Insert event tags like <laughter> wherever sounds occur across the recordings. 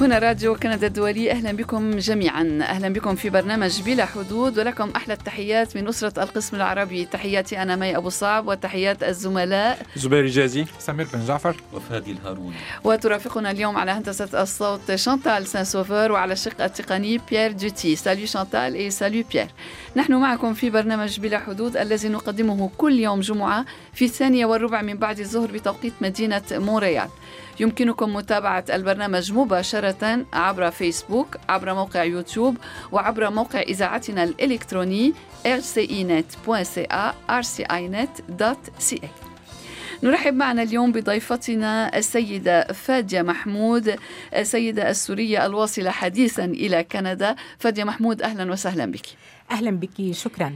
هنا راديو كندا الدولي. أهلا بكم جميعا. أهلا بكم في برنامج بلا حدود ولكم أحلى التحيات من أسرة القسم العربي. تحياتي أنا مي أبو صعب وتحيات الزملاء. زبير جازي سمير بن جعفر. وفادي الهاروني وترافقنا اليوم على هندسة الصوت شانتال سان سوفر وعلى الشق التقني بيير دوتي. Salut Chantal et salut Pierre نحن معكم في برنامج بلا حدود الذي نقدمه كل يوم جمعة في الثانية والربع من بعد الظهر بتوقيت مدينة مونريال يمكنكم متابعة البرنامج مباشرة عبر فيسبوك عبر موقع يوتيوب وعبر موقع إذاعتنا الإلكتروني rcinet.ca rcinet.ca نرحب معنا اليوم بضيفتنا السيدة فادية محمود السيدة السورية الواصلة حديثا إلى كندا. فادية محمود أهلا وسهلا بك. أهلا بك شكرا.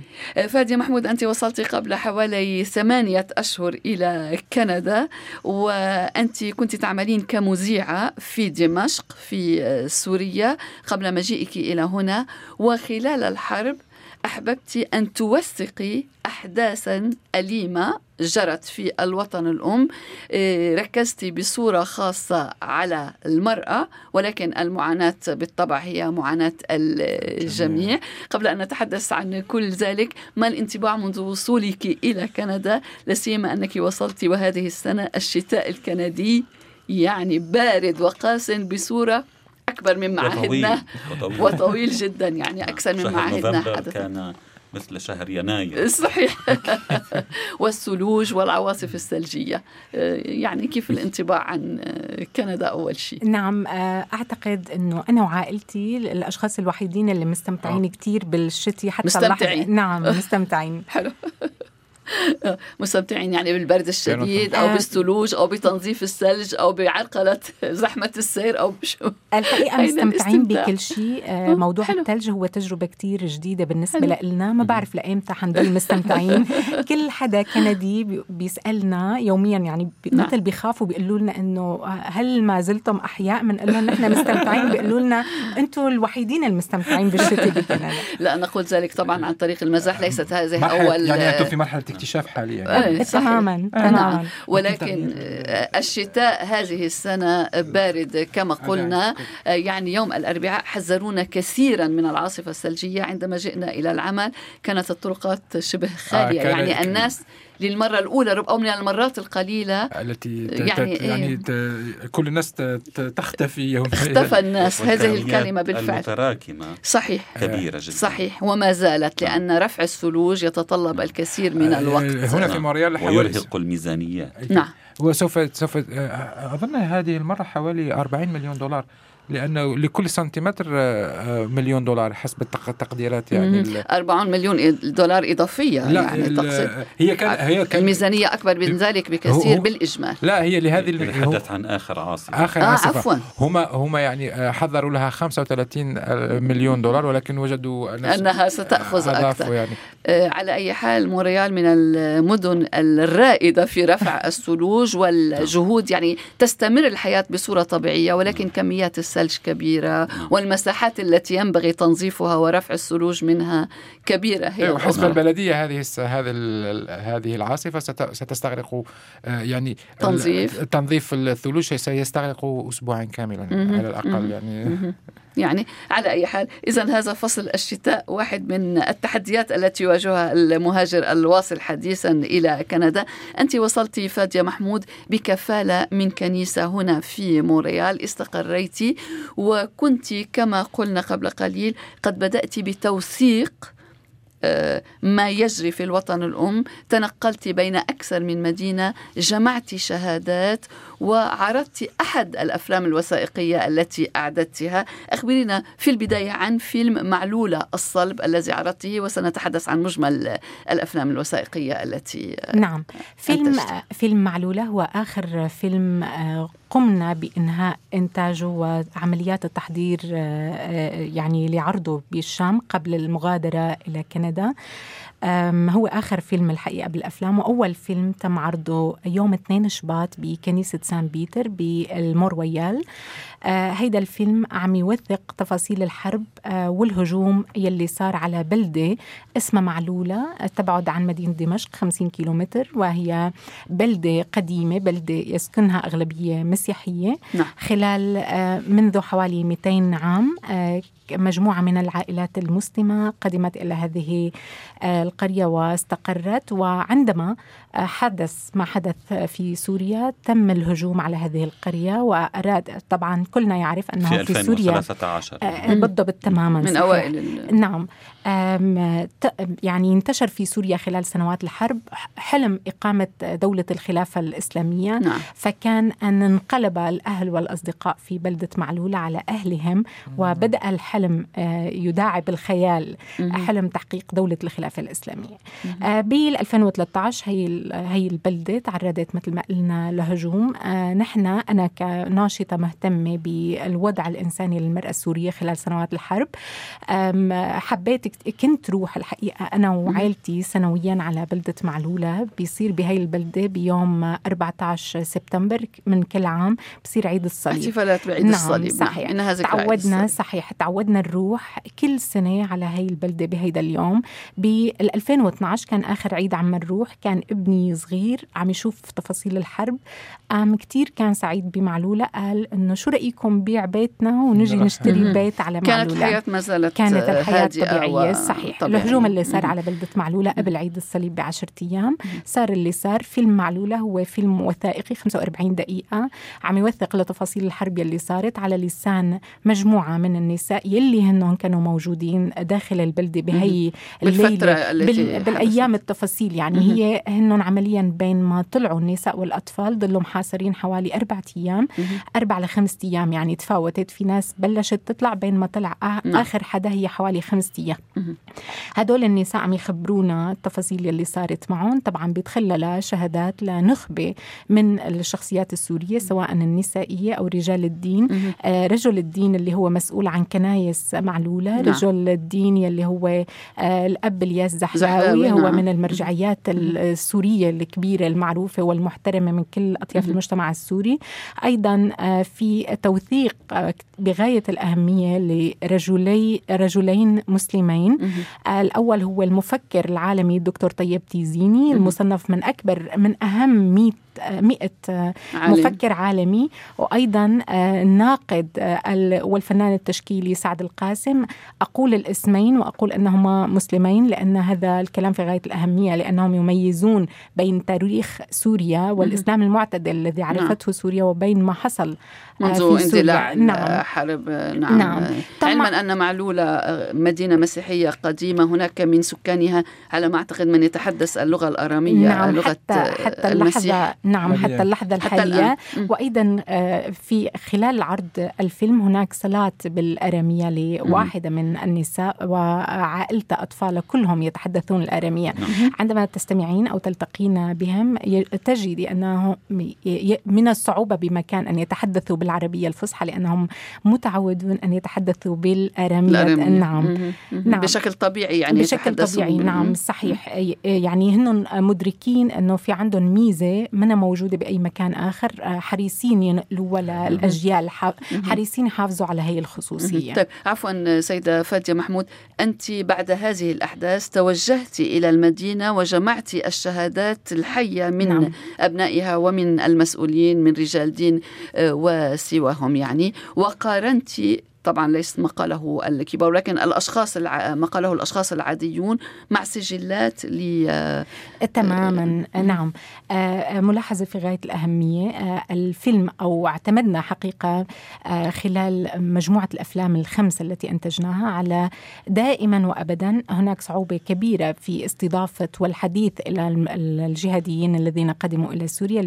فادية محمود أنت وصلت قبل حوالي ثمانية أشهر إلى كندا وأنت كنت تعملين كمذيعة في دمشق في سوريا قبل مجيئك إلى هنا وخلال الحرب أحببت أن توثقي أحداثا أليمة جرت في الوطن الأم. إيه، ركزت بصورة خاصة على المرأة ولكن المعاناة بالطبع هي معاناة الجميع. قبل أن نتحدث عن كل ذلك ما الانطباع منذ وصولك إلى كندا؟ لسيما أنك وصلت وهذه السنة الشتاء الكندي يعني بارد وقاس بصورة أكبر مما عهدنا وطويل, وطويل جدا يعني أكثر مما عهدنا حدث كان مثل شهر يناير. <laughs> صحيح. <laughs> والثلوج والعواصف الثلجية. يعني كيف الانطباع عن كندا أول شيء؟ نعم أعتقد أنه أنا وعائلتي الأشخاص الوحيدين اللي مستمتعين كثير بالشتي حتى مستمتعين. نعم <laughs> مستمتعين. حلو. <laughs> مستمتعين يعني بالبرد الشديد أو بالثلوج أو بتنظيف الثلج أو بعرقلة <laughs> زحمة السير أو بشو. الحقيقة <laughs> مستمتعين بكل شيء. آه، موضوع حلو. الثلج هو تجربة كتير جديدة بالنسبة لنا. ما بعرف لايمتى حنضل مستمتعين. كل حدا كندي بيسألنا يوميا يعني نعم. مثل بيخافوا بيقولوا لنا إنه هل ما زلتم أحياء؟ بنقول لهم نحن مستمتعين. بيقولوا لنا أنتم الوحيدين المستمتعين بالشتاء بكندا. لا نقول ذلك طبعا عن طريق المزح ليست هذه أول يعني أنتم في مرحلة اكتشاف حاليا آه، تماما تماما. ولكن آه، الشتاء هذه السنة بارد كما قلنا. آه، يعني يوم الأربعاء حذرونا كثيرا من العاصفة الثلجية عندما جئنا إلى العمل. كانت الطرقات شبه خالية. آه يعني الناس للمرة الأولى أو من المرات القليلة. التي يعني, يعني كل الناس تختفي يوم اختفى الناس هذه الكلمة بالفعل. المتراكمة صحيح. كبيرة جدا. صحيح. وما زالت لأن رفع الثلوج يتطلب الكثير من الوقت. هنا في مونريال ويرهق الميزانيات نعم. وسوف سوف أظن هذه المرة حوالي 40 مليون دولار. لأنه لكل سنتيمتر آه، مليون دولار حسب التقديرات يعني 40 مليون دولار إضافية لا يعني تقصد هي كان هي كان الميزانية أكبر من ذلك بكثير بالإجمال. لا هي لهذه نتحدث عن آخر عاصفة. آخر آه عاصفة. عفوا. هم هم يعني آه، حضروا لها 35 مليون دولار ولكن وجدوا أنها ستأخذ أكثر. يعني. آه على أي حال مونريال من المدن الرائدة في رفع الثلوج والجهود يعني تستمر الحياة بصورة طبيعية ولكن كميات الثلج كبيرة نعم. والمساحات التي ينبغي تنظيفها ورفع الثلوج منها كبيرة هي. إيه، وحسب البلدية هذه هذه هذه العاصفة ستستغرق آه، يعني تنظيف. تنظيف الثلوج سيستغرق أسبوعا كاملا على الأقل يعني. يعني على أي حال إذا هذا فصل الشتاء واحد من التحديات التي يواجهها المهاجر الواصل حديثا إلى كندا. أنت وصلت فادية محمود بكفالة من كنيسة هنا في مونريال استقريت وكنت كما قلنا قبل قليل قد بدأت بتوثيق آه، ما يجري في الوطن الأم. تنقلت بين أكثر من مدينة جمعت شهادات وعرضت أحد الأفلام الوثائقية التي أعددتها. أخبرينا في البداية عن فيلم معلولة الصلب الذي عرضته وسنتحدث عن مجمل الأفلام الوثائقية التي نعم. فيلم فيلم معلولة هو آخر فيلم آه، قمنا بإنهاء إنتاجه وعمليات التحضير آه، يعني لعرضه بالشام قبل المغادرة إلى كندا. هو آخر فيلم الحقيقة بالأفلام وأول فيلم تم عرضه يوم 2 شباط بكنيسة سان بيتر بالمورويال آه هيدا الفيلم عم يوثق تفاصيل الحرب آه والهجوم يلي صار على بلدة اسمها معلولة تبعد عن مدينة دمشق 50 كيلومتر وهي بلدة قديمة بلدة يسكنها أغلبية مسيحية نعم. خلال آه منذ حوالي 200 عام آه مجموعة من العائلات المسلمة قدمت إلى هذه آه، القرية واستقرت وعندما آه، حدث ما حدث في سوريا تم الهجوم على هذه القرية وأراد طبعا كلنا يعرف أنه في, في سوريا 2013 آه، بالضبط تماما. من أوائل نعم. يعني انتشر في سوريا خلال سنوات الحرب حلم إقامة دولة الخلافة الإسلامية. نعم. فكان أن انقلب الأهل والأصدقاء في بلدة معلولة على أهلهم وبدأ الحلم آه، يداعب الخيال حلم تحقيق دولة الخلافة الإسلامية. آه، بال 2013 هي هي البلدة تعرضت مثل ما قلنا لهجوم. آه، نحن أنا كناشطة مهتمة بالوضع الإنساني للمرأة السورية خلال سنوات الحرب. حبيت كنت روح الحقيقة أنا وعائلتي سنويا على بلدة معلولة. بيصير بهاي البلدة بيوم 14 سبتمبر من كل عام بصير عيد الصليب. احتفالات بعيد نعم الصليب. نعم. صحيح. إنها تعودنا صحيح تعودنا نروح كل سنة على هاي البلدة بهيدا اليوم. بال 2012 كان آخر عيد عم نروح. كان ابني صغير عم يشوف تفاصيل الحرب. قام كتير كان سعيد بمعلولة قال إنه شو رأيكم بيع بيتنا ونجي نشتري بيت على معلولة. كانت الحياة ما زالت كانت الحياة طبيعية صحيح. طبيعي. الهجوم اللي صار على بلدة معلولة قبل عيد الصليب بعشرة أيام صار اللي صار. فيلم معلولة هو فيلم وثائقي 45 دقيقة عم يوثق لتفاصيل الحرب يلي صارت على لسان مجموعة من النساء يلي هن كانوا موجودين داخل البلدة بهي الليلة بال... بالأيام التفاصيل. يعني هي هن عمليا بين ما طلعوا النساء والأطفال ضلوا محاصرين حوالي أربعة أيام. أربع لخمس أيام يعني تفاوتت. في ناس بلشت تطلع بين ما طلع نعم. آخر حدا هي حوالي خمس أيام. هدول النساء عم يخبرونا التفاصيل يلي صارت معهم. طبعا بيدخلها شهادات لنخبة من الشخصيات السورية سواء النسائية أو رجال الدين. آه رجل الدين اللي هو مسؤول عن كنايس معلولة. نعم. رجل الدين يلي هو آه الأب الياس زحلاوي هو نعم. من المرجعيات السورية الكبيرة المعروفة والمحترمة من كل أطياف المجتمع السوري. أيضا آه في توثيق آه بغاية الأهمية لرجلي رجلين مسلمين. الأول هو المفكر العالمي الدكتور طيب تيزيني المصنف من أكبر من أهم 100 مئة عالم. مفكر عالمي وأيضا الناقد والفنان التشكيلي سعد القاسم أقول الاسمين وأقول أنهما مسلمين لأن هذا الكلام في غاية الأهمية لأنهم يميزون بين تاريخ سوريا والإسلام المعتدل الذي نعم. عرفته سوريا وبين ما حصل منذ اندلاع نعم. حرب نعم, نعم. علما أن معلولة مدينة مسيحية قديمة هناك من سكانها على ما أعتقد من يتحدث اللغة الأرامية نعم لغة حتى, حتى اللحظة نعم حتى اللحظة الحالية. وأيضا في خلال عرض الفيلم هناك صلاة بالأرامية لواحدة من النساء وعائلتها أطفالها كلهم يتحدثون الأرامية. نعم. عندما تستمعين أو تلتقين بهم تجدي أنه من الصعوبة بمكان أن يتحدثوا بالعربية الفصحى لأنهم متعودون أن يتحدثوا بالأرامية. نعم. نعم. بشكل طبيعي يعني بشكل طبيعي. نعم صحيح. يعني هن مدركين أنه في عندهم ميزة من موجودة بأي مكان آخر. حريصين ينقلوها للأجيال حريصين يحافظوا على هي الخصوصية. طيب عفوا سيدة فادية محمود أنت بعد هذه الأحداث توجهت إلى المدينة وجمعت الشهادات الحية من نعم. أبنائها ومن المسؤولين من رجال دين وسواهم يعني وقارنت طبعا ليس ما قاله الكبار ولكن الأشخاص الع... ما قاله الأشخاص العاديون مع سجلات ل تماما. نعم. ملاحظة في غاية الأهمية. الفيلم أو اعتمدنا حقيقة خلال مجموعة الأفلام الخمسة التي أنتجناها على دائما وابدا هناك صعوبة كبيرة في استضافة والحديث إلى الجهاديين الذين قدموا إلى سوريا.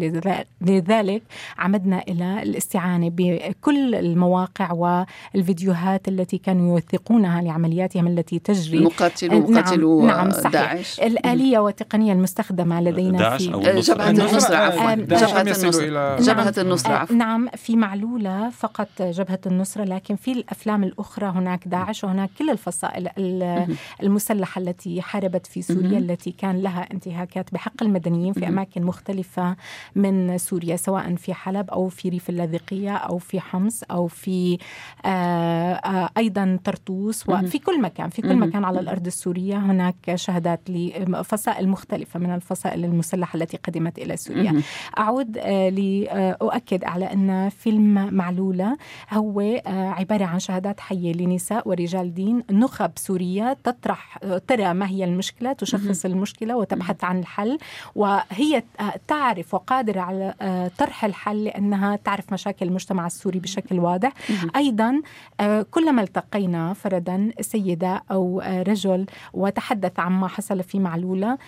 لذلك عمدنا إلى الاستعانة بكل المواقع والفيديو الفيديوهات التي كانوا يوثقونها لعملياتهم التي تجري. مقاتلو مقاتلو نعم, نعم صحيح. داعش. الآلية والتقنية المستخدمة لدينا داعش في أو جبهة النصرة عفوا. جبهة النصرة جبهة النصرة عفوا. نعم في معلولة فقط جبهة النصرة لكن في الأفلام الأخرى هناك داعش وهناك كل الفصائل المسلحة التي حاربت في سوريا التي كان لها انتهاكات بحق المدنيين في أماكن مختلفة من سوريا سواء في حلب أو في ريف اللاذقية أو في حمص أو في آه، أيضا طرطوس وفي كل مكان في كل مكان على الأرض السورية هناك شهادات لفصائل مختلفة من الفصائل المسلحة التي قدمت إلى سوريا. أعود آه، لأؤكد على أن فيلم معلولة هو عبارة عن شهادات حية لنساء ورجال دين نخب سورية تطرح ترى ما هي المشكلة تشخص المشكلة وتبحث عن الحل وهي تعرف وقادرة على طرح الحل لأنها تعرف مشاكل المجتمع السوري بشكل واضح. أيضا كلما التقينا فردا سيدة أو رجل وتحدث عما حصل في معلولة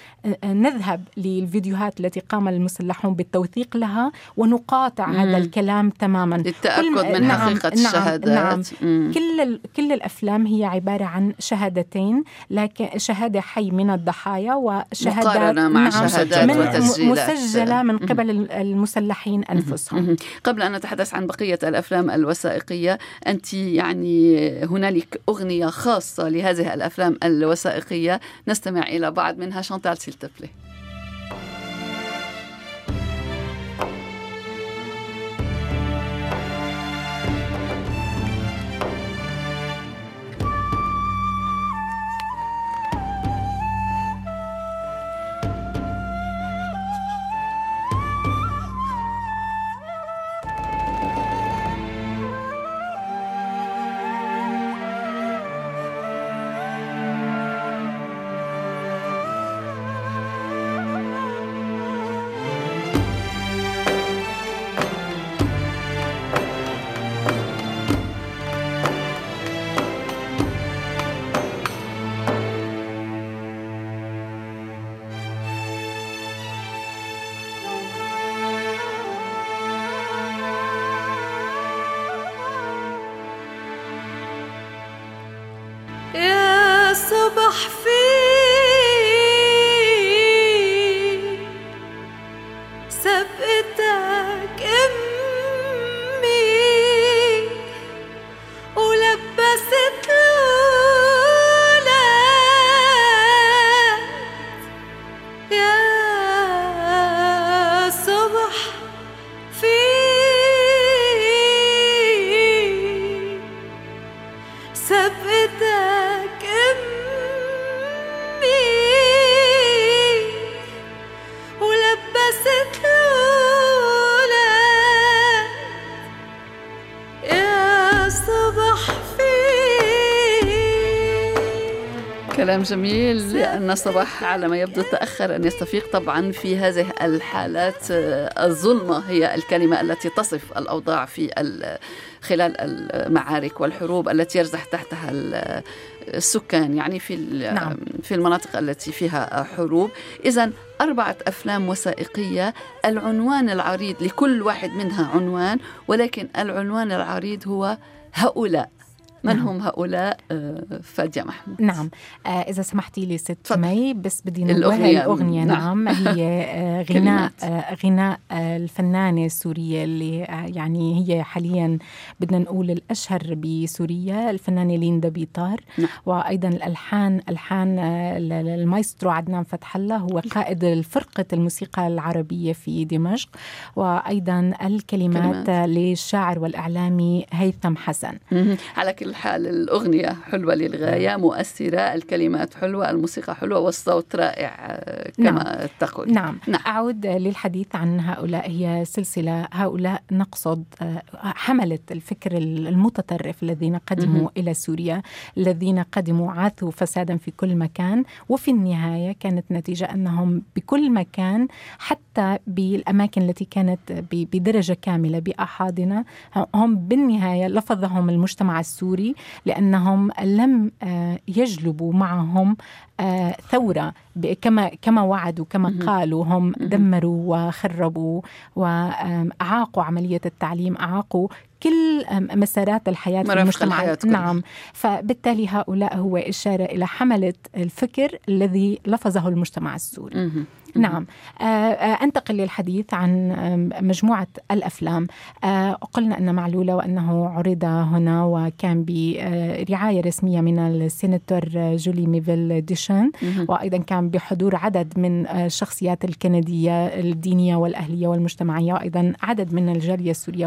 نذهب للفيديوهات التي قام المسلحون بالتوثيق لها ونقاطع مم. هذا الكلام تماما. للتأكد من نعم حقيقة نعم الشهادات. نعم. كل كل الأفلام هي عبارة عن شهادتين لكن شهادة حي من الضحايا وشهادات مع نعم شهادات من وتسجيلات. مسجلة من قبل المسلحين أنفسهم. قبل أن نتحدث عن بقية الأفلام الوثائقية أنت يعني هنالك أغنية خاصة لهذه الأفلام الوثائقية. نستمع إلى بعض منها. شانتال سيلتفلي كلام جميل لأن صباح على ما يبدو تأخر أن يستفيق طبعا في هذه الحالات. آه، الظلمة هي الكلمة التي تصف الأوضاع في خلال المعارك والحروب التي يرزح تحتها السكان يعني في نعم. في المناطق التي فيها حروب. اذا أربعة أفلام وثائقية العنوان العريض لكل واحد منها عنوان ولكن العنوان العريض هو هؤلاء. من نعم. هم هؤلاء؟ آه، فادية محمود. نعم. آه، إذا سمحتي لي ست مي بس بدي الأغنية, الأغنية نعم, نعم. هي آه، <laughs> غناء غناء الفنانة السورية اللي يعني هي حاليا بدنا نقول الأشهر بسوريا الفنانة ليندا بيطار. نعم. وأيضا الألحان ألحان المايسترو عدنان فتح الله هو قائد فرقة الموسيقى العربية في دمشق. وأيضا الكلمات كلمات. للشاعر والإعلامي هيثم حسن. على كل الحال الأغنية حلوة للغاية مؤثرة الكلمات حلوة الموسيقى حلوة والصوت رائع آه، كما نعم. تقول. نعم. نعم. أعود للحديث عن هؤلاء. هي سلسلة هؤلاء نقصد آه، حملت الفكر المتطرف الذين قدموا م- إلى سوريا الذين قدموا عاثوا فسادا في كل مكان وفي النهاية كانت نتيجة أنهم بكل مكان حتى بالأماكن التي كانت بدرجة كاملة بأحادنا هم بالنهاية لفظهم المجتمع السوري السوري لأنهم لم آه، يجلبوا معهم آه، ثورة. كما كما وعدوا كما قالوا هم دمروا وخربوا وأعاقوا عملية التعليم أعاقوا كل مسارات الحياة في المجتمع. الحياة نعم. فبالتالي هؤلاء هو إشارة إلى حملة الفكر الذي لفظه المجتمع السوري. نعم. آه، آه، أنتقل للحديث عن مجموعة الأفلام. آه، قلنا أن معلولة وأنه عرض هنا وكان برعاية رسمية من السيناتور جولي ميفيل ديشان. وأيضا كان بحضور عدد من الشخصيات الكندية الدينية والأهلية والمجتمعية وأيضا عدد من الجالية السورية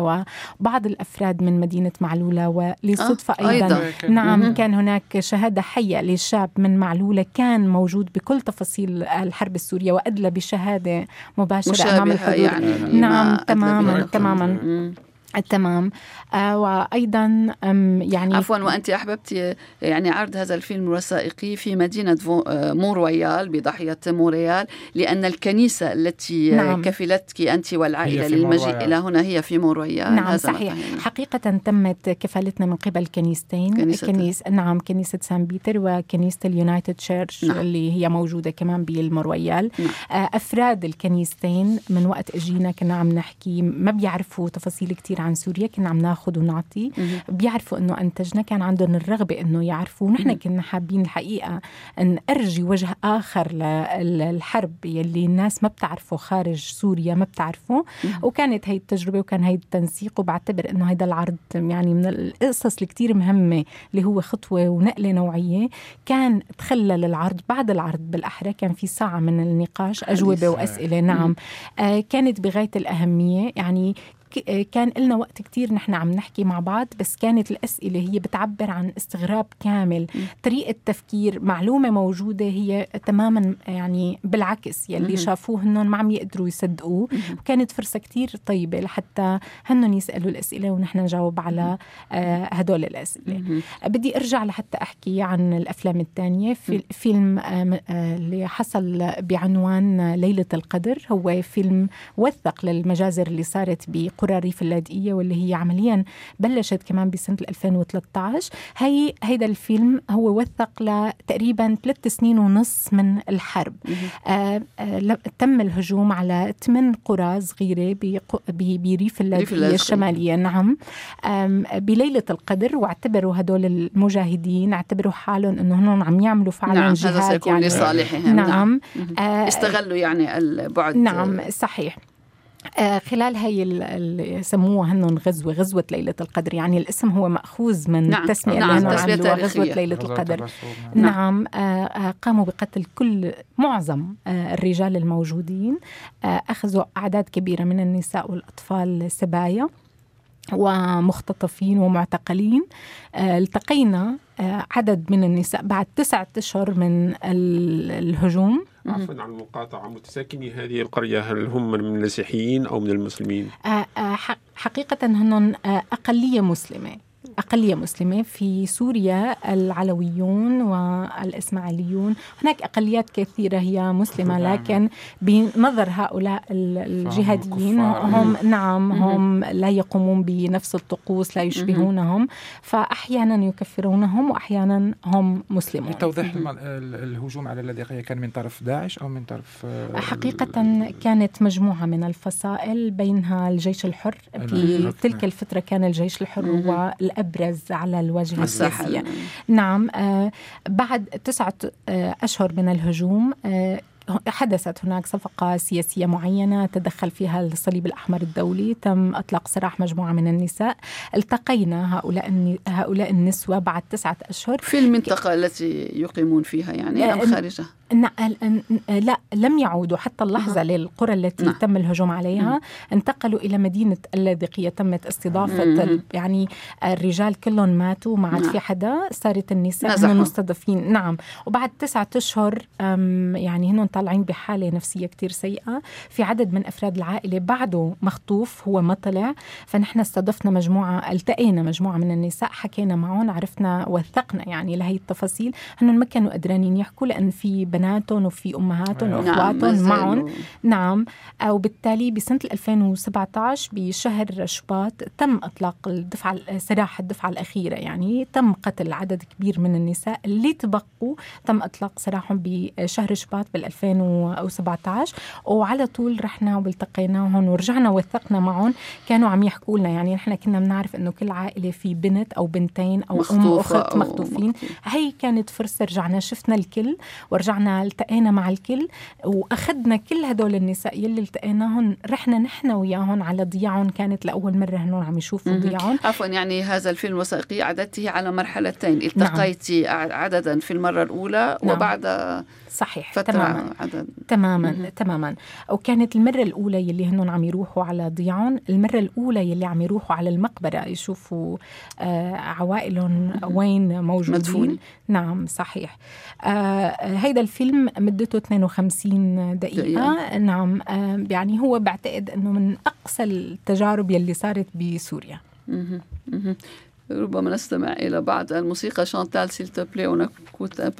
وبعض الأفراد من مدينة معلولة. ولصدفة أيضا, أيضا. نعم كان هناك شهادة حية لشاب من معلولة. كان موجود بكل تفاصيل الحرب السورية. أدلى بشهادة مباشرة أمام الحضور يعني. نعم تماما تماما. تمام. وأيضا يعني عفوا وأنت أحببت يعني عرض هذا الفيلم الوثائقي في مدينة آه، مونرويال بضاحية مونريال لأن الكنيسة التي نعم. كفلتك أنت والعائلة للمجيء إلى هنا هي في مونرويال نعم صحيح. حقيقة تمت كفالتنا من قبل كنيستين. كنيسة. كنيس نعم كنيسة سان بيتر وكنيسة ال United Church نعم. اللي هي موجودة كمان بالمونرويال نعم. آه، أفراد الكنيستين من وقت إجينا كنا عم نحكي ما بيعرفوا تفاصيل كثير عن سوريا كنا عم ناخذ ونعطي. بيعرفوا إنه انتجنا كان عندهم الرغبة إنه يعرفوا. ونحن كنا حابين الحقيقة نرجي وجه آخر للحرب يلي الناس ما بتعرفه خارج سوريا ما بتعرفه. وكانت هي التجربة وكان هي التنسيق. وبعتبر إنه هذا العرض يعني من القصص الكتير مهمة اللي هو خطوة ونقلة نوعية. كان تخلل العرض بعد العرض بالأحرى كان في ساعة من النقاش أجوبة وأسئلة. نعم. آه كانت بغاية الأهمية. يعني كان لنا وقت كتير نحن عم نحكي مع بعض بس كانت الأسئلة هي بتعبر عن استغراب كامل. طريقة تفكير معلومة موجودة هي تماما يعني بالعكس يلي شافوه هنن ما عم يقدروا يصدقوه. وكانت فرصة كتير طيبة لحتى هنن يسألوا الأسئلة ونحن نجاوب على آه هدول الأسئلة. بدي أرجع لحتى أحكي عن الأفلام الثانية في فيلم آه اللي حصل بعنوان ليلة القدر. هو فيلم وثق للمجازر اللي صارت بقرى قرى الريف اللاذقيه واللي هي عمليا بلشت كمان بسنة 2013 هي هيدا الفيلم هو وثق لتقريبا ثلاث سنين ونص من الحرب. آه آه تم الهجوم على ثمان قرى صغيرة بريف اللاذقيه الشمالية. نعم. بليلة القدر واعتبروا هدول المجاهدين اعتبروا حالهم إنه هن عم يعملوا فعلا نعم جهاد هذا سيكون يعني. لصالحهم. نعم, نعم. آه استغلوا يعني البعد. نعم صحيح. خلال هاي اللي يسموها هنن غزوة غزوة ليلة القدر يعني الاسم هو مأخوذ من نعم. التسمية نعم. اللي نعم. غزوة ليلة القدر نعم, نعم. آه, آه، قاموا بقتل كل معظم آه الرجال الموجودين آه أخذوا أعداد كبيرة من النساء والأطفال سبايا ومختطفين ومعتقلين آه، التقينا آه، عدد من النساء بعد تسعة أشهر من الهجوم عفوا عن المقاطعة. متساكني هذه القرية هل هم من المسيحيين أو من المسلمين؟ آه، حقيقة هن أقلية مسلمة. أقلية مسلمة في سوريا العلويون والإسماعيليون. هناك أقليات كثيرة هي مسلمة لكن بنظر هؤلاء الجهاديين هم نعم هم لا يقومون بنفس الطقوس لا يشبهونهم. فأحيانا يكفرونهم وأحيانا هم مسلمون. لتوضيح الهجوم على اللاذقية كان من طرف داعش أو من طرف حقيقة كانت مجموعة من الفصائل بينها الجيش الحر. في تلك. الفترة كان الجيش الحر هو الأبرز على الواجهة السياسية. نعم آه بعد تسعة آه أشهر من الهجوم آه حدثت هناك صفقة سياسية معينة تدخل فيها الصليب الأحمر الدولي. تم إطلاق سراح مجموعة من النساء. التقينا هؤلاء هؤلاء النسوة بعد تسعة أشهر. في المنطقة التي يقيمون فيها يعني أم خارجها؟ لا لم يعودوا حتى اللحظة أه. للقرى التي نعم. تم الهجوم عليها مم. انتقلوا إلى مدينة اللاذقية تمت استضافة مم. يعني الرجال كلهم ماتوا ما عاد نعم. في حدا صارت النساء هم المستضيفين نعم وبعد تسعة أشهر يعني هن طالعين بحالة نفسية كتير سيئة في عدد من أفراد العائلة بعده مخطوف هو ما طلع فنحن استضفنا مجموعة التقينا مجموعة من النساء حكينا معهم عرفنا وثقنا يعني لهي التفاصيل هن ما كانوا قدرانين يحكوا لأن في بنات بناتهم وفي أمهاتهم نعم. وأخواتهم نعم. معهم. نعم. وبالتالي بسنة 2017 بشهر شباط تم إطلاق الدفعة سراح الدفعة الأخيرة. يعني تم قتل عدد كبير من النساء اللي تبقوا. تم إطلاق سراحهم بشهر شباط بال 2017 وعلى طول رحنا والتقيناهم ورجعنا وثقنا معهم. كانوا عم يحكوا لنا يعني نحن كنا بنعرف إنه كل عائلة في بنت أو بنتين أو أم واخت مخطوفين. هي كانت فرصة رجعنا شفنا الكل ورجعنا التقينا مع الكل واخذنا كل هدول النساء يلي التقيناهم رحنا نحن وياهم على ضياعهم. كانت لأول مرة هنون عم يشوفوا ضياعهم. عفوا يعني هذا الفيلم الوثائقي عددته على مرحلتين. التقيت نعم. عددا في المرة الأولى نعم. وبعد صحيح. تماما. عدد. تماما م- تماما. وكانت المرة الأولى يلي هنن عم يروحوا على ضياعهم المرة الأولى يلي عم يروحوا على المقبرة يشوفوا آه عوائلهم وين موجودين. مدفون. نعم صحيح. آه هيدا الفيلم مدته 52 دقيقة, دقيقة. نعم آه يعني هو بعتقد إنه من أقصى التجارب يلي صارت بسوريا. ربما نستمع إلى بعض الموسيقى. شانتال سيل plaît on écoute un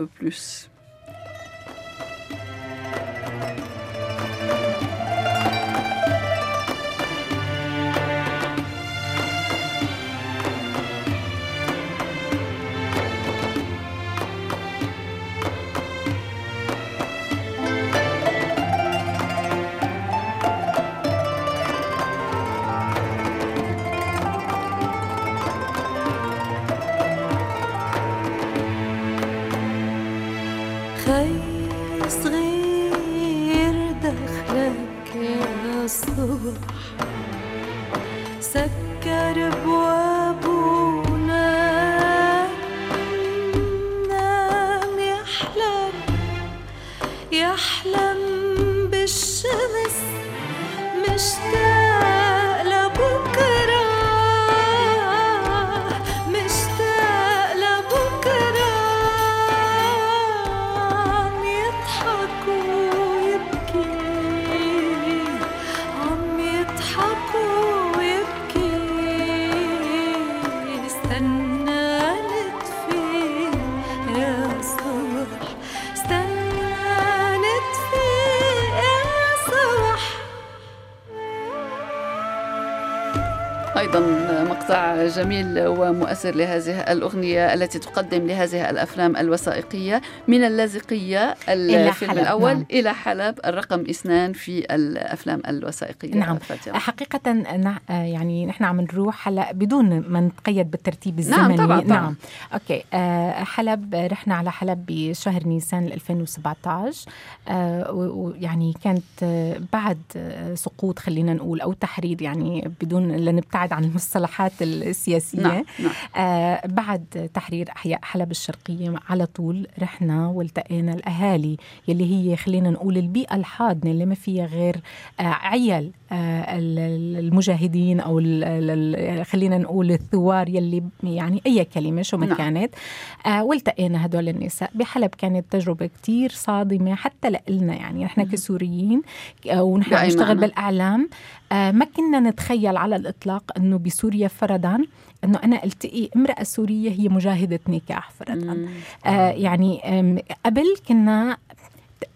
plus مقطع جميل ومؤثر لهذه الأغنية التي تقدم لهذه الأفلام الوثائقية من اللاذقية الفيلم إلى الأول نعم. إلى حلب الرقم اثنان في الأفلام الوثائقية نعم فاتحة. حقيقة يعني نحن عم نروح هلأ بدون ما نتقيد بالترتيب نعم، الزمني نعم طبعا, طبعا. نعم أوكي آه، حلب رحنا على حلب بشهر نيسان 2017 ويعني كانت بعد سقوط خلينا نقول أو تحرير يعني بدون لنبتعد عن المصطلحات السياسية نعم. نعم. آه بعد تحرير أحياء حلب الشرقية على طول رحنا والتقينا الأهالي يلي هي خلينا نقول البيئة الحاضنة اللي ما فيها غير آه عيال المجاهدين أو خلينا نقول الثوار يلي يعني أي كلمة شو ما نعم. كانت. آه والتقينا هدول النساء بحلب كانت تجربة كتير صادمة حتى لنا يعني. نحن كسوريين آه، ونحن نشتغل بالإعلام. آه ما كنا نتخيل على الإطلاق أنه بسوريا فرضا إنه أنا ألتقي امرأة سورية هي مجاهدة نكاح فرضا. آه يعني قبل كنا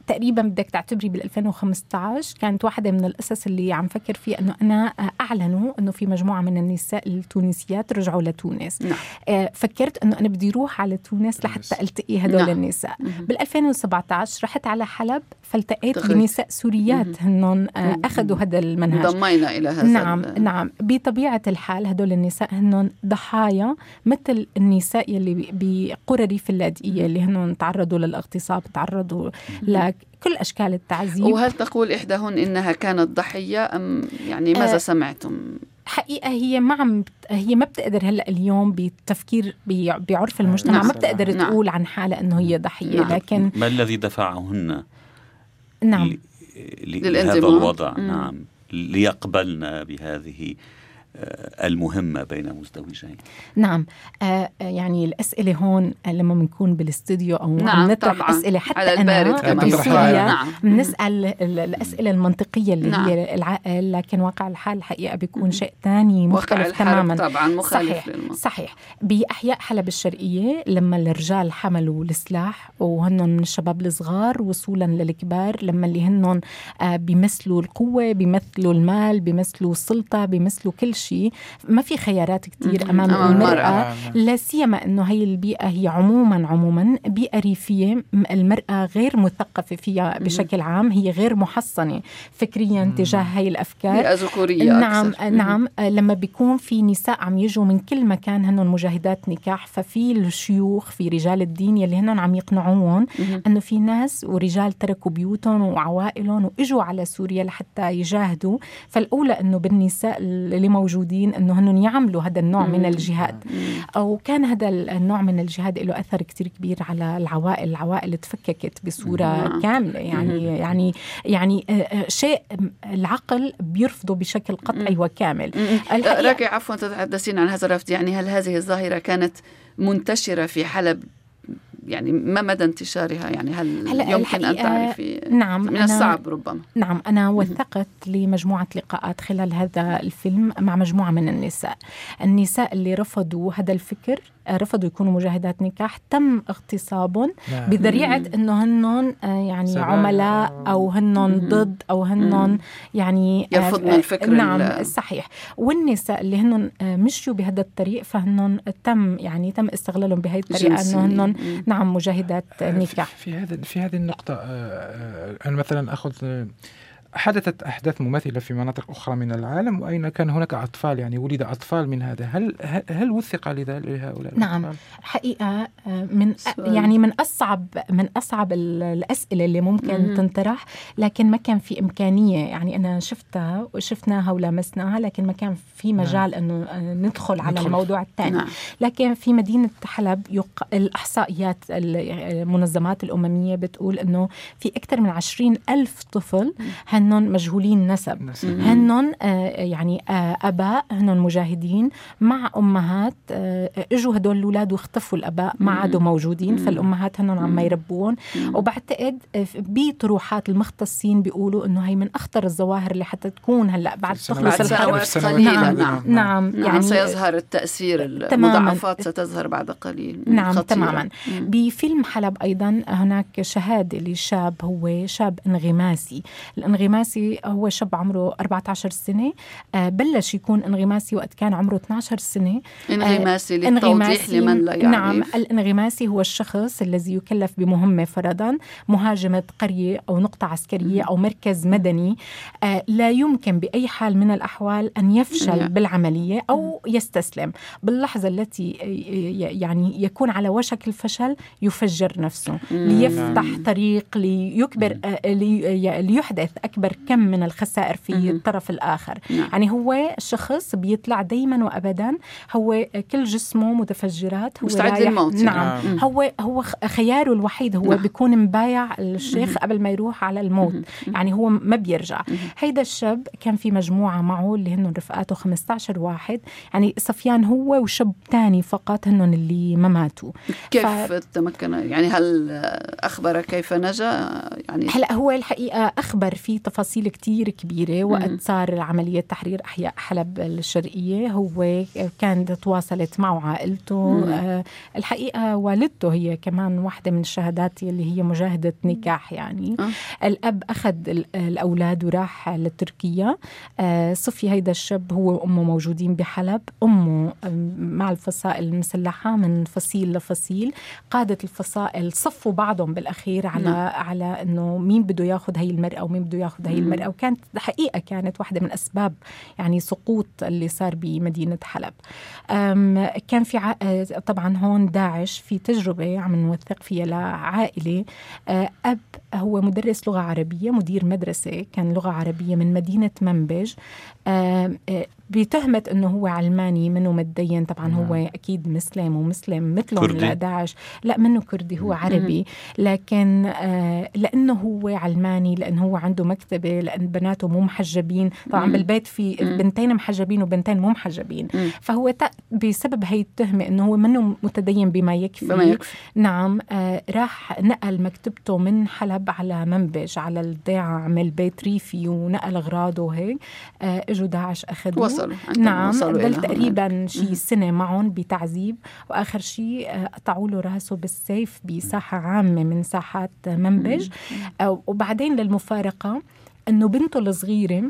تقريبا بدك تعتبري بال 2015 كانت واحدة من القصص اللي عم فكر فيها إنه أنا أعلنوا إنه في مجموعة من النساء التونسيات رجعوا لتونس. نعم. آه فكرت إنه أنا بدي أروح على تونس لحتى ألتقي هدول نعم. النساء. بال 2017 رحت على حلب فالتقيت. بنساء سوريات هنن آه أخذوا هذا المنهج. ضمينا إلى هذا نعم نعم. بطبيعة الحال هدول النساء هنن ضحايا مثل النساء يلي بقرى ريف اللاذقية اللي هنن تعرضوا للاغتصاب تعرضوا لك كل أشكال التعذيب وهل تقول إحداهن إنها كانت ضحية أم يعني ماذا آه سمعتم؟ حقيقة هي ما عم هي ما بتقدر هلأ اليوم بالتفكير بعرف المجتمع نعم. ما بتقدر نعم. تقول عن حالها إنه هي ضحية نعم. لكن ما الذي دفعهن نعم لهذا الوضع مم. نعم ليقبلن بهذه المهمة بين مزدوجين نعم آه يعني الأسئلة هون لما بنكون بالاستوديو أو نعم عم نطرح طبعا. أسئلة حتى على أنا في سوريا نعم. بنسأل الأسئلة المنطقية اللي نعم. هي العقل لكن واقع الحال الحقيقة بيكون شيء ثاني مختلف تماما طبعا مخالف صحيح صحيح بأحياء حلب الشرقية لما الرجال حملوا السلاح وهن من الشباب الصغار وصولا للكبار لما اللي هن آه بيمثلوا القوة بيمثلوا المال بيمثلوا السلطة بيمثلوا كل شيء ما في خيارات كثير أمام المرأة. لا سيما إنه هي البيئة هي عموما عموما بيئة ريفية المرأة غير مثقفة فيها بشكل عام هي غير محصنة فكريا تجاه هي الأفكار. بيئة ذكورية نعم أكثر. نعم. لما بيكون في نساء عم يجوا من كل مكان هن مجاهدات نكاح ففي الشيوخ في رجال الدين يلي هن عم يقنعوهم إنه في ناس ورجال تركوا بيوتهم وعوائلهم وإجوا على سوريا لحتى يجاهدوا. فالأولى إنه بالنساء اللي موجودين إنه هن يعملوا هذا النوع من الجهاد. أو كان هذا النوع من الجهاد له أثر كتير كبير على العوائل العوائل تفككت بصورة كاملة. يعني يعني يعني آه، آه، شيء العقل بيرفضه بشكل قطعي وكامل. راكي عفوا تتحدثين عن هذا الرفض. يعني هل هذه الظاهرة كانت منتشرة في حلب يعني ما مدى انتشارها؟ يعني هل هل يمكن أن تعرفي نعم من الصعب ربما؟ نعم أنا وثقت لمجموعة لقاءات خلال هذا الفيلم مع مجموعة من النساء. النساء اللي رفضوا هذا الفكر رفضوا يكونوا مجاهدات نكاح تم اغتصابهم نعم. بذريعة إنه هن آه، يعني. عملاء أو هن ضد أو هن يعني آه، يرفضن الفكر نعم صحيح. والنساء اللي هن آه، مشوا بهذا الطريق فهن تم يعني تم استغلالهم بهي الطريقة إنه هن نعم مجاهدات نكاح في هذا في هذه النقطة أنا مثلا أخذ حدثت أحداث مماثلة في مناطق أخرى من العالم وأين كان هناك أطفال يعني ولد أطفال من هذا هل هل وثق لذلك لهؤلاء نعم الأطفال؟ حقيقة آه، من يعني من أصعب من أصعب الأسئلة اللي ممكن م- تنطرح لكن ما كان في إمكانية يعني أنا شفتها وشفناها ولمسناها لكن ما كان في نعم. مجال نعم. أنه آه، ندخل على ندخل. الموضوع الثاني نعم. لكن في مدينة حلب يق... الإحصائيات المنظمات الأممية بتقول أنه في أكثر من عشرين ألف طفل هن هنن مجهولين نسب, نسب. هنن آه يعني آه أباء هنن مجاهدين مع أمهات آه إجوا هدول الأولاد واختفوا الأباء ما عادوا موجودين فالأمهات هنن عم يربون. وبعتقد بطروحات المختصين بيقولوا إنه هي من أخطر الظواهر اللي حتى تكون هلأ بعد تخلص الحرب. قليلا نعم, نعم, نعم, نعم. يعني سيظهر التأثير المضاعفات ستظهر بعد قليل. نعم خطيرة. تماما. بفيلم حلب أيضا هناك شهادة لشاب هو شاب إنغماسي. الانغماس انغماسي هو شاب عمره 14 سنة آه، بلش يكون انغماسي وقت كان عمره 12 سنة. انغماسي للتوضيح لمن لا يعرف نعم الانغماسي هو الشخص الذي يكلف بمهمة فرضا مهاجمة قرية أو نقطة عسكرية أو مركز مدني. آه، لا يمكن بأي حال من الأحوال أن يفشل بالعملية أو يستسلم. باللحظة التي يعني يكون على وشك الفشل يفجر نفسه ليفتح طريق ليكبر آه، ليحدث أكبر أكبر كم من الخسائر في مم. الطرف الآخر نعم. يعني هو الشخص بيطلع دايما وأبدا هو كل جسمه متفجرات هو مستعد للموت نعم مم. هو هو خياره الوحيد هو نعم. بيكون مبايع الشيخ مم. قبل ما يروح على الموت مم. يعني هو ما بيرجع مم. هيدا الشاب كان في مجموعة معه اللي هن رفقاته 15 واحد يعني صفيان هو وشاب تاني فقط هن اللي ما ماتوا كيف ف... تمكن يعني هل أخبر كيف نجا يعني هلا هو الحقيقة أخبر في تفاصيل كتير كبيرة وقت صار عملية تحرير أحياء حلب الشرقية. هو كانت تواصلت معه عائلته. آه الحقيقة والدته هي كمان واحدة من الشهادات اللي هي مجاهدة نكاح يعني. أه. الأب أخذ الأولاد وراح لتركيا. آه صفي هيدا الشاب هو وأمه موجودين بحلب. أمه مع الفصائل المسلحة من فصيل لفصيل. قادة الفصائل صفوا بعضهم بالأخير على نعم. على إنه مين بده ياخذ هي المرأة ومين بده ياخذ هي المرأة وكانت حقيقة كانت واحدة من أسباب يعني سقوط اللي صار بمدينة حلب. كان في طبعا هون داعش في تجربة عم نوثق فيها لعائلة. آه، أب هو مدرس لغة عربية مدير مدرسة كان لغة عربية من مدينة منبج. آه، بتهمة إنه هو علماني منه متدين طبعا هو أكيد مسلم ومسلم مثلهم لداعش لا منه كردي هو عربي. لكن آه لأنه هو علماني لأنه هو عنده مكتبة لأن بناته مو محجبين. طبعا بالبيت في بنتين محجبين وبنتين مو محجبين. فهو بسبب هي التهمة إنه هو منه متدين بما يكفي. بما يكفي. نعم آه راح نقل مكتبته من حلب على منبج على الضيعه عمل بيت ريفي ونقل أغراضه وهيك آه إجوا داعش أخذوه. وصلوا. نعم ضل تقريبا شي سنة معهم بتعذيب. وآخر شيء آه، قطعوا له رأسه بالسيف بساحة عامة من ساحات منبج. آه، وبعدين للمفارقة إنه بنته الصغيرة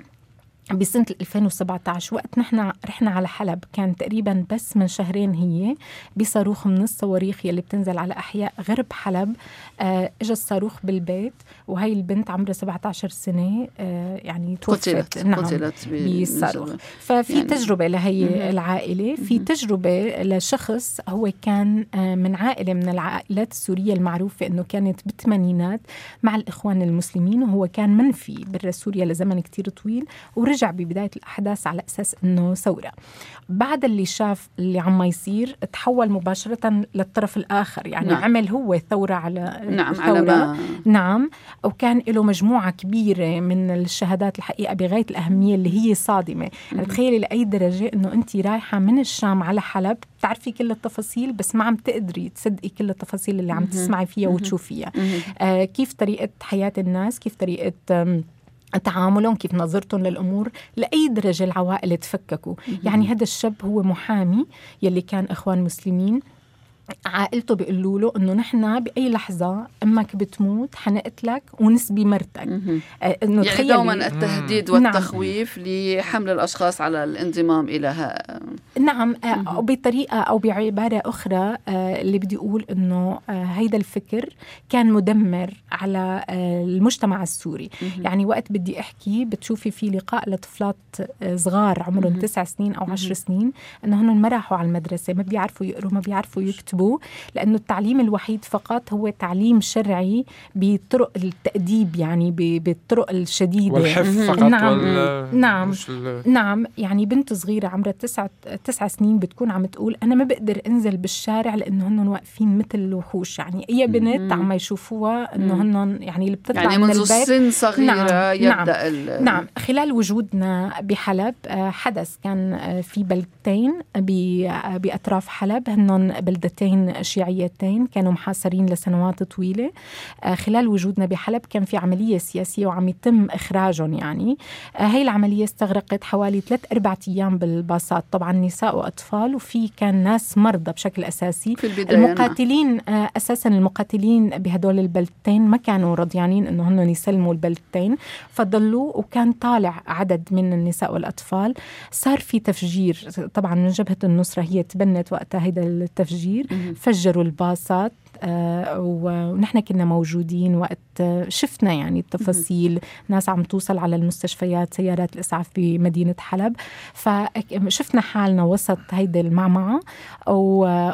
بسنة 2017 وقت نحن رحنا على حلب كان تقريبا بس من شهرين هي بصاروخ من الصواريخ يلي بتنزل على أحياء غرب حلب. آه اجى الصاروخ بالبيت وهي البنت عمرها 17 سنة آه يعني توفت. قتلت نعم قتلت بالصاروخ. ففي يعني تجربة لهي العائلة في تجربة لشخص هو كان آه من عائلة من العائلات السورية المعروفة أنه كانت بالثمانينات مع الإخوان المسلمين وهو كان منفي برا سوريا لزمن كتير طويل ورجع رجع ببداية الأحداث على أساس أنه ثورة. بعد اللي شاف اللي عم يصير تحول مباشرة للطرف الآخر يعني نعم. عمل هو ثورة على نعم ثورة على ما... نعم. وكان له مجموعة كبيرة من الشهادات الحقيقة بغاية الأهمية اللي هي صادمة يعني تخيلي لأي درجة أنه أنت رايحة من الشام على حلب بتعرفي كل التفاصيل بس ما عم تقدري تصدقي كل التفاصيل اللي عم تسمعي فيها وتشوفيها. آه كيف طريقة حياة الناس؟ كيف طريقة تعاملهم كيف نظرتهم للأمور لأي درجة العوائل تفككوا. يعني هذا الشاب هو محامي يلي كان إخوان مسلمين. عائلته بيقولوا له إنه نحن بأي لحظة أمك بتموت حنقتلك ونسبي مرتك. آه إنه يعني دوما التهديد نعم. والتخويف نعم. لحمل الأشخاص على الانضمام إلى نعم آه بطريقة أو بعبارة أخرى آه اللي بدي أقول إنه آه هيدا الفكر كان مدمر على المجتمع السوري. مم. يعني وقت بدي أحكي بتشوفي في لقاء لطفلات صغار عمرهم تسع سنين أو عشر سنين إنه هن ما راحوا على المدرسة ما بيعرفوا يقروا ما بيعرفوا يكتبوا يكتبوا لأنه التعليم الوحيد فقط هو تعليم شرعي بطرق التأديب يعني بالطرق الشديدة. والحفظ فقط نعم. وال... نعم. نعم. يعني بنت صغيرة عمرها تسعة تسع سنين بتكون عم تقول أنا ما بقدر أنزل بالشارع لأنه هن واقفين مثل الوحوش. يعني أي بنت عم يشوفوها أنه هن يعني اللي بتطلع يعني من منذ البيت. سن صغيرة نعم يبدأ نعم, نعم. خلال وجودنا بحلب آه، حدث كان آه، في بلدتين آه، بأطراف حلب هن بلدتين شيعيتين كانوا محاصرين لسنوات طويلة. آه، خلال وجودنا بحلب كان في عملية سياسية وعم يتم إخراجهم يعني. هاي العملية استغرقت حوالي ثلاث أربع أيام بالباصات. طبعا نساء وأطفال وفي كان ناس مرضى بشكل أساسي. في البداية نعم. المقاتلين نعم. أساسا المقاتلين بهدول البلدتين ما كانوا رضيانين أنه هن يسلموا البلدتين. فضلوا وكان طالع عدد من النساء والأطفال. صار في تفجير. طبعا من جبهة النصرة هي تبنت وقتها هذا التفجير. فجروا الباصات آه، ونحن كنا موجودين وقت شفنا يعني التفاصيل ناس عم توصل على المستشفيات سيارات الإسعاف بمدينة حلب. فشفنا حالنا وسط هيدي المعمعة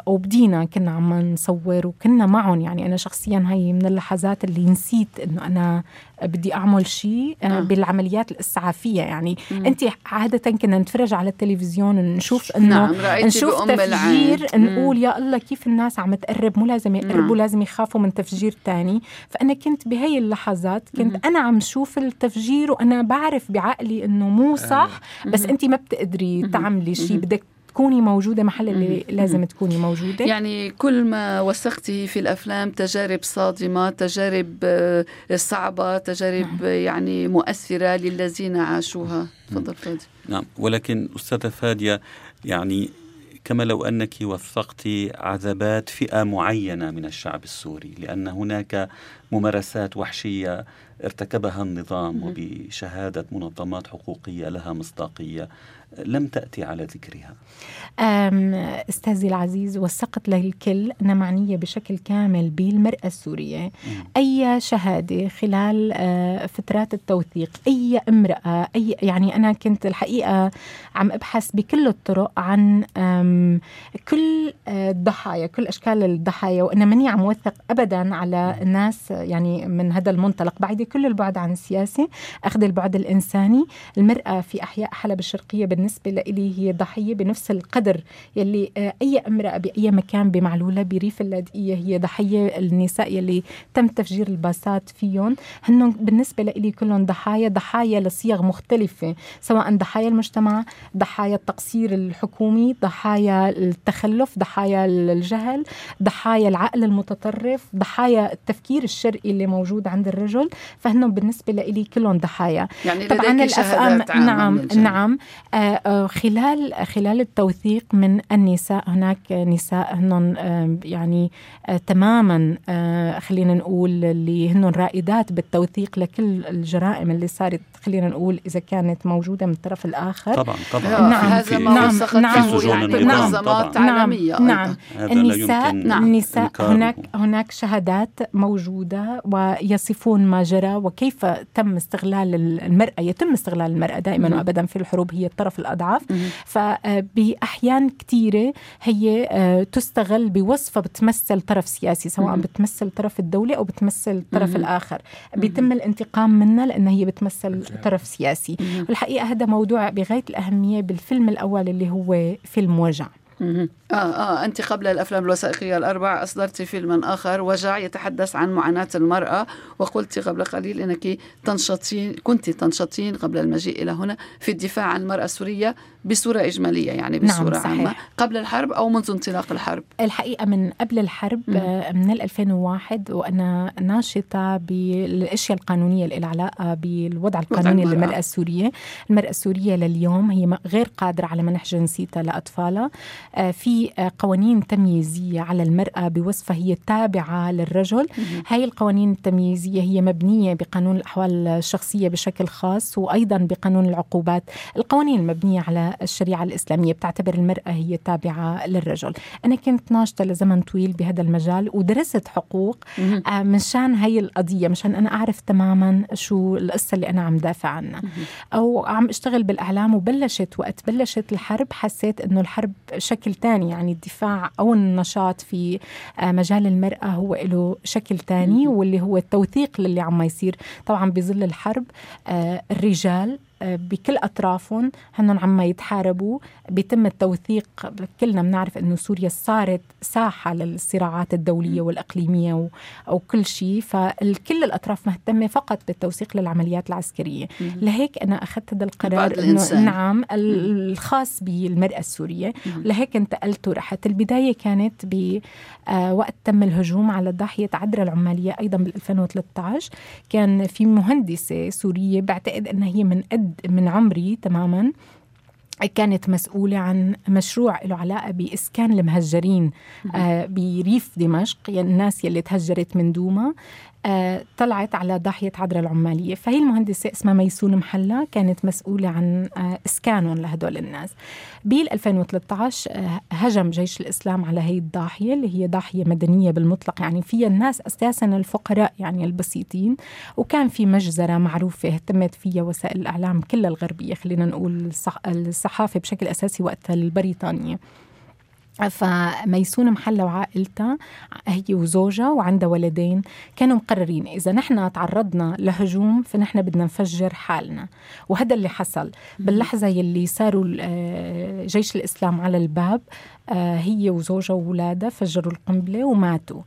وبدينا كنا عم نصور وكنا معهم يعني. أنا شخصيا هي من اللحظات اللي نسيت إنه أنا بدي أعمل شيء آه، نعم. بالعمليات الإسعافية يعني. مم. أنت عادة كنا نتفرج على التلفزيون نشوف إنه نعم. نشوف تفجير نقول يا الله كيف الناس عم تقرب مو لازم يقربوا لازم يخافوا من تفجير تاني. فأنا كنت بهي اللحظات كنت أنا عم شوف التفجير وأنا بعرف بعقلي إنه مو صح بس أنت ما بتقدري تعملي شيء بدك تكوني موجودة محل اللي لازم تكوني موجودة. يعني كل ما وثقتي في الأفلام تجارب صادمة تجارب آه، صعبة تجارب نعم. يعني مؤثرة للذين عاشوها. تفضل فادي. نعم. ولكن أستاذة فادية يعني كما لو أنك وثقت عذابات فئة معينة من الشعب السوري لأن هناك ممارسات وحشية ارتكبها النظام وبشهادة منظمات حقوقية لها مصداقية. لم تأتي على ذكرها. أستاذي العزيز وثقت للكل أنا معنية بشكل كامل بالمرأة السورية. أي شهادة خلال آه، فترات التوثيق أي امرأة أي يعني أنا كنت الحقيقة عم أبحث بكل الطرق عن كل آه، الضحايا كل أشكال الضحايا وأنا ماني عم وثق أبدا على الناس يعني من هذا المنطلق. بعدك كل البعد عن السياسة أخذ البعد الإنساني. المرأة في أحياء حلب الشرقية بالنسبة لي هي ضحية بنفس القدر يلي آه، أي امرأة بأي مكان بمعلولة بريف اللاذقية هي ضحية النساء يلي تم تفجير الباصات فيهم. هن بالنسبة لي كلهم ضحايا ضحايا لصيغ مختلفة سواء ضحايا المجتمع ضحايا التقصير الحكومي ضحايا التخلف ضحايا الجهل ضحايا العقل المتطرف ضحايا التفكير الشرقي اللي موجود عند الرجل. فهن بالنسبة لي كلهم ضحايا. يعني طبعا الأفهام نعم نعم آه خلال خلال التوثيق من النساء هناك نساء هن آه يعني آه تماما آه خلينا نقول اللي هن رائدات بالتوثيق لكل الجرائم اللي صارت خلينا نقول إذا كانت موجودة من الطرف الآخر. طبعا طبعا. نعم هذا ما نعم نعم في يعني منظمات نعم عالميه نعم. النساء نعم النساء هناك هناك شهادات موجودة ويصفون ما جرى وكيف تم استغلال المرأة يتم استغلال المرأة دائما وابدا في الحروب هي الطرف الاضعف فباحيان كثيره هي آه، تستغل بوصفة بتمثل طرف سياسي سواء بتمثل طرف الدولة أو بتمثل الطرف الآخر. بيتم الانتقام منها لأنها هي بتمثل طرف سياسي. والحقيقة هذا موضوع بغاية الأهمية بالفيلم الأول اللي هو فيلم وجع. آه آه أنت قبل الأفلام الوثائقية الأربع أصدرت فيلما آخر وجع يتحدث عن معاناة المرأة وقلت قبل قليل أنك تنشطين كنت تنشطين قبل المجيء إلى هنا في الدفاع عن المرأة السورية بصورة إجمالية يعني نعم، بصورة نعم عامة قبل الحرب أو منذ انطلاق الحرب؟ الحقيقة من قبل الحرب آه، من 2001 وأنا ناشطة بالأشياء القانونية اللي علاقة بالوضع القانوني للمرأة السورية. المرأة السورية لليوم هي غير قادرة على منح جنسيتها لأطفالها. آه، في قوانين تمييزية على المرأة بوصفها هي تابعة للرجل. هاي القوانين التمييزية هي مبنية بقانون الأحوال الشخصية بشكل خاص وأيضا بقانون العقوبات. القوانين المبنية على الشريعة الإسلامية بتعتبر المرأة هي تابعة للرجل. أنا كنت ناشطة لزمن طويل بهذا المجال ودرست حقوق آه، مشان هاي القضية مشان أنا أعرف تماما شو القصة اللي أنا عم دافع عنها. أو عم أشتغل بالإعلام وبلشت وقت بلشت الحرب حسيت إنه الحرب شكل تاني. يعني الدفاع أو النشاط في آه، مجال المرأة هو له شكل تاني واللي هو التوثيق للي عم يصير. طبعا بظل الحرب آه، الرجال بكل أطرافهم هن عم يتحاربوا. بيتم التوثيق كلنا بنعرف إنه سوريا صارت ساحة للصراعات الدولية والإقليمية أو كل شيء. فكل الأطراف مهتمة فقط بالتوثيق للعمليات العسكرية. لهيك أنا أخذت هذا القرار إنه نعم الخاص بالمرأة السورية. لهيك انتقلت ورحت. البداية كانت بوقت آه، تم الهجوم على ضاحية عدرا العمالية أيضا بال 2013 كان في مهندسة سورية بعتقد إنها هي من قد من عمري تماما كانت مسؤولة عن مشروع له علاقة بإسكان المهجرين آه بريف دمشق يعني الناس يلي تهجرت من دوما. طلعت على ضاحية عذراء العمالية. فهي المهندسة اسمها ميسون محلة كانت مسؤولة عن آه، إسكانهم لهدول الناس. بال 2013 آه، هجم جيش الإسلام على هي الضاحية اللي هي ضاحية مدنية بالمطلق. يعني فيها الناس أساسا الفقراء يعني البسيطين. وكان في مجزرة معروفة اهتمت فيها وسائل الإعلام كلها الغربية خلينا نقول الصحافة بشكل أساسي وقتها البريطانية. فميسون محلة وعائلتها هي وزوجها وعندها ولدين كانوا مقررين إذا نحن تعرضنا لهجوم فنحن بدنا نفجر حالنا. وهذا اللي حصل. باللحظة يلي صاروا آه، جيش الإسلام على الباب هي وزوجها وولادها فجروا القنبلة وماتوا.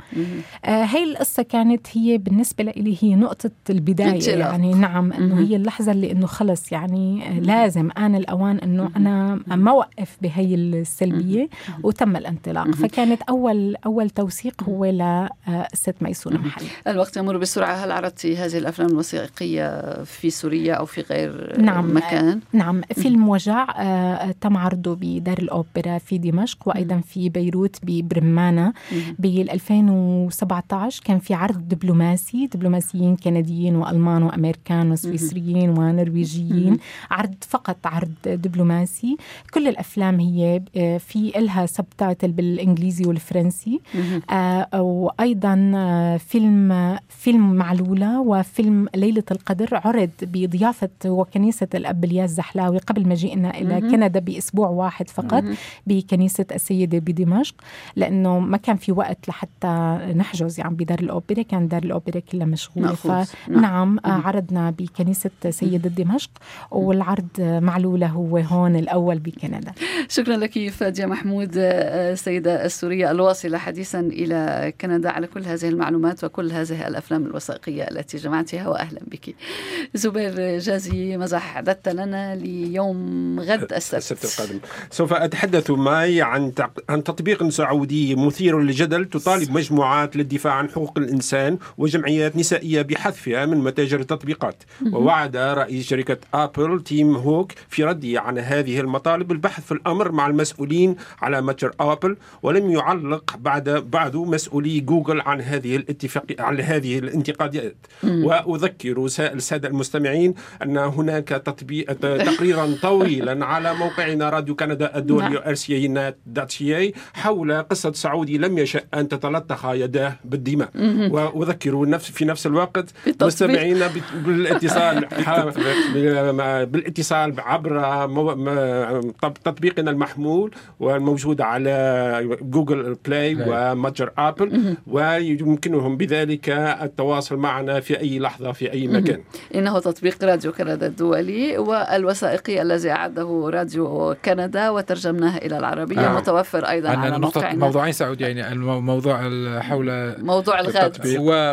آه هي القصة كانت هي بالنسبة لي هي نقطة البداية. يعني نعم إنه هي اللحظة اللي إنه خلص يعني آه، لازم آن الأوان إنه أنا ما اوقف بهي السلبية وتم الانطلاق. فكانت أول أول توثيق هو لقصه ميسونه محل. الوقت يمر بسرعة. هل عرضتي هذه الأفلام الوثائقية في سوريا أو في غير نعم. مكان؟ نعم. فيلم وجع آه تم عرضه بدار الأوبرا في دمشق وأيضا في بيروت ببرمانا بال 2017 كان في عرض دبلوماسي دبلوماسيين كنديين وألمان وأمريكان وسويسريين ونرويجيين. عرض فقط عرض دبلوماسي. كل الأفلام هي آه، في إلها sub subtitle بالإنجليزي والفرنسي. آه وأيضا آه، فيلم فيلم معلولة وفيلم ليلة القدر عرض بضيافة وكنيسة الأب الياس زحلاوي قبل مجيئنا إلى كندا بأسبوع واحد فقط بكنيسة السيدة بدمشق لأنه ما كان في وقت لحتى نحجز يعني بدار الأوبرا كان دار الأوبرا كلها مشغولة. فنعم آه، عرضنا بكنيسة سيدة دمشق والعرض معلولة هو هون الأول بكندا. شكرا لك فادية محمود السيده السورية الواصلة حديثا إلى كندا على كل هذه المعلومات وكل هذه الأفلام الوثائقية التي جمعتها واهلا بك. زبير جازي ماذا حضرت لنا ليوم غد السبت. السبت القادم. سوف أتحدث معي عن عن تطبيق سعودي مثير للجدل تطالب مجموعات للدفاع عن حقوق الإنسان وجمعيات نسائية بحذفها من متاجر التطبيقات. ووعد رئيس شركة آبل تيم كوك في رده على هذه المطالب البحث في الأمر مع المسؤولين على متجر آبل ولم يعلق بعد بعد مسؤولي جوجل عن هذه الاتفاق عن هذه الانتقادات. وأذكر السادة المستمعين أن هناك تطبيق تقريرا طويلا على موقعنا راديو كندا الدولي RC حول قصة سعودي لم يشأ أن تتلطخ يداه بالدماء. وأذكر نفس في نفس الوقت مستمعينا <laughs> بالاتصال بالاتصال عبر تطبيقنا المحمول والموجود على جوجل بلاي ومتجر آبل. ويمكنهم بذلك التواصل معنا في أي لحظة في أي مكان. إنه تطبيق راديو كندا الدولي والوثائقي الذي أعده راديو كندا وترجمناه إلى العربية آه. متوفر أيضا على موقعنا. موضوعين سعودي يعني الموضوع حول موضوع الغد.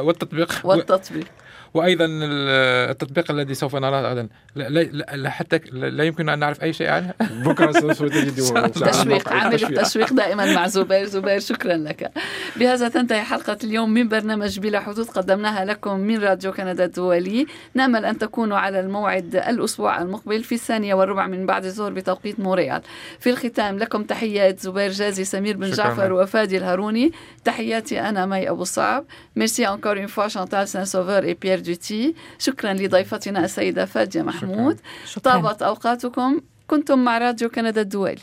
والتطبيق. والتطبيق. وأيضا التطبيق الذي سوف نراه غدا لا, لا, حتى لا يمكن أن نعرف أي شيء عنه. <laughs> بكرة سوف <laughs> تشويق عامل التشويق دائما مع زبير. زبير شكرا لك. بهذا تنتهي حلقة اليوم من برنامج بلا حدود قدمناها لكم من راديو كندا الدولي. نامل أن تكونوا على الموعد الأسبوع المقبل في الثانية والربع من بعد الظهر بتوقيت مونريال في الختام لكم تحيات زبير جازي سمير بن جعفر وفادي الهاروني. تحياتي أنا مي أبو صعب. Merci encore une fois Chantal Saint-Sauveur et Pierre دوتي شكرا لضيفتنا السيدة فادية محمود شكرا. شكرا. طابت أوقاتكم كنتم مع راديو كندا الدولي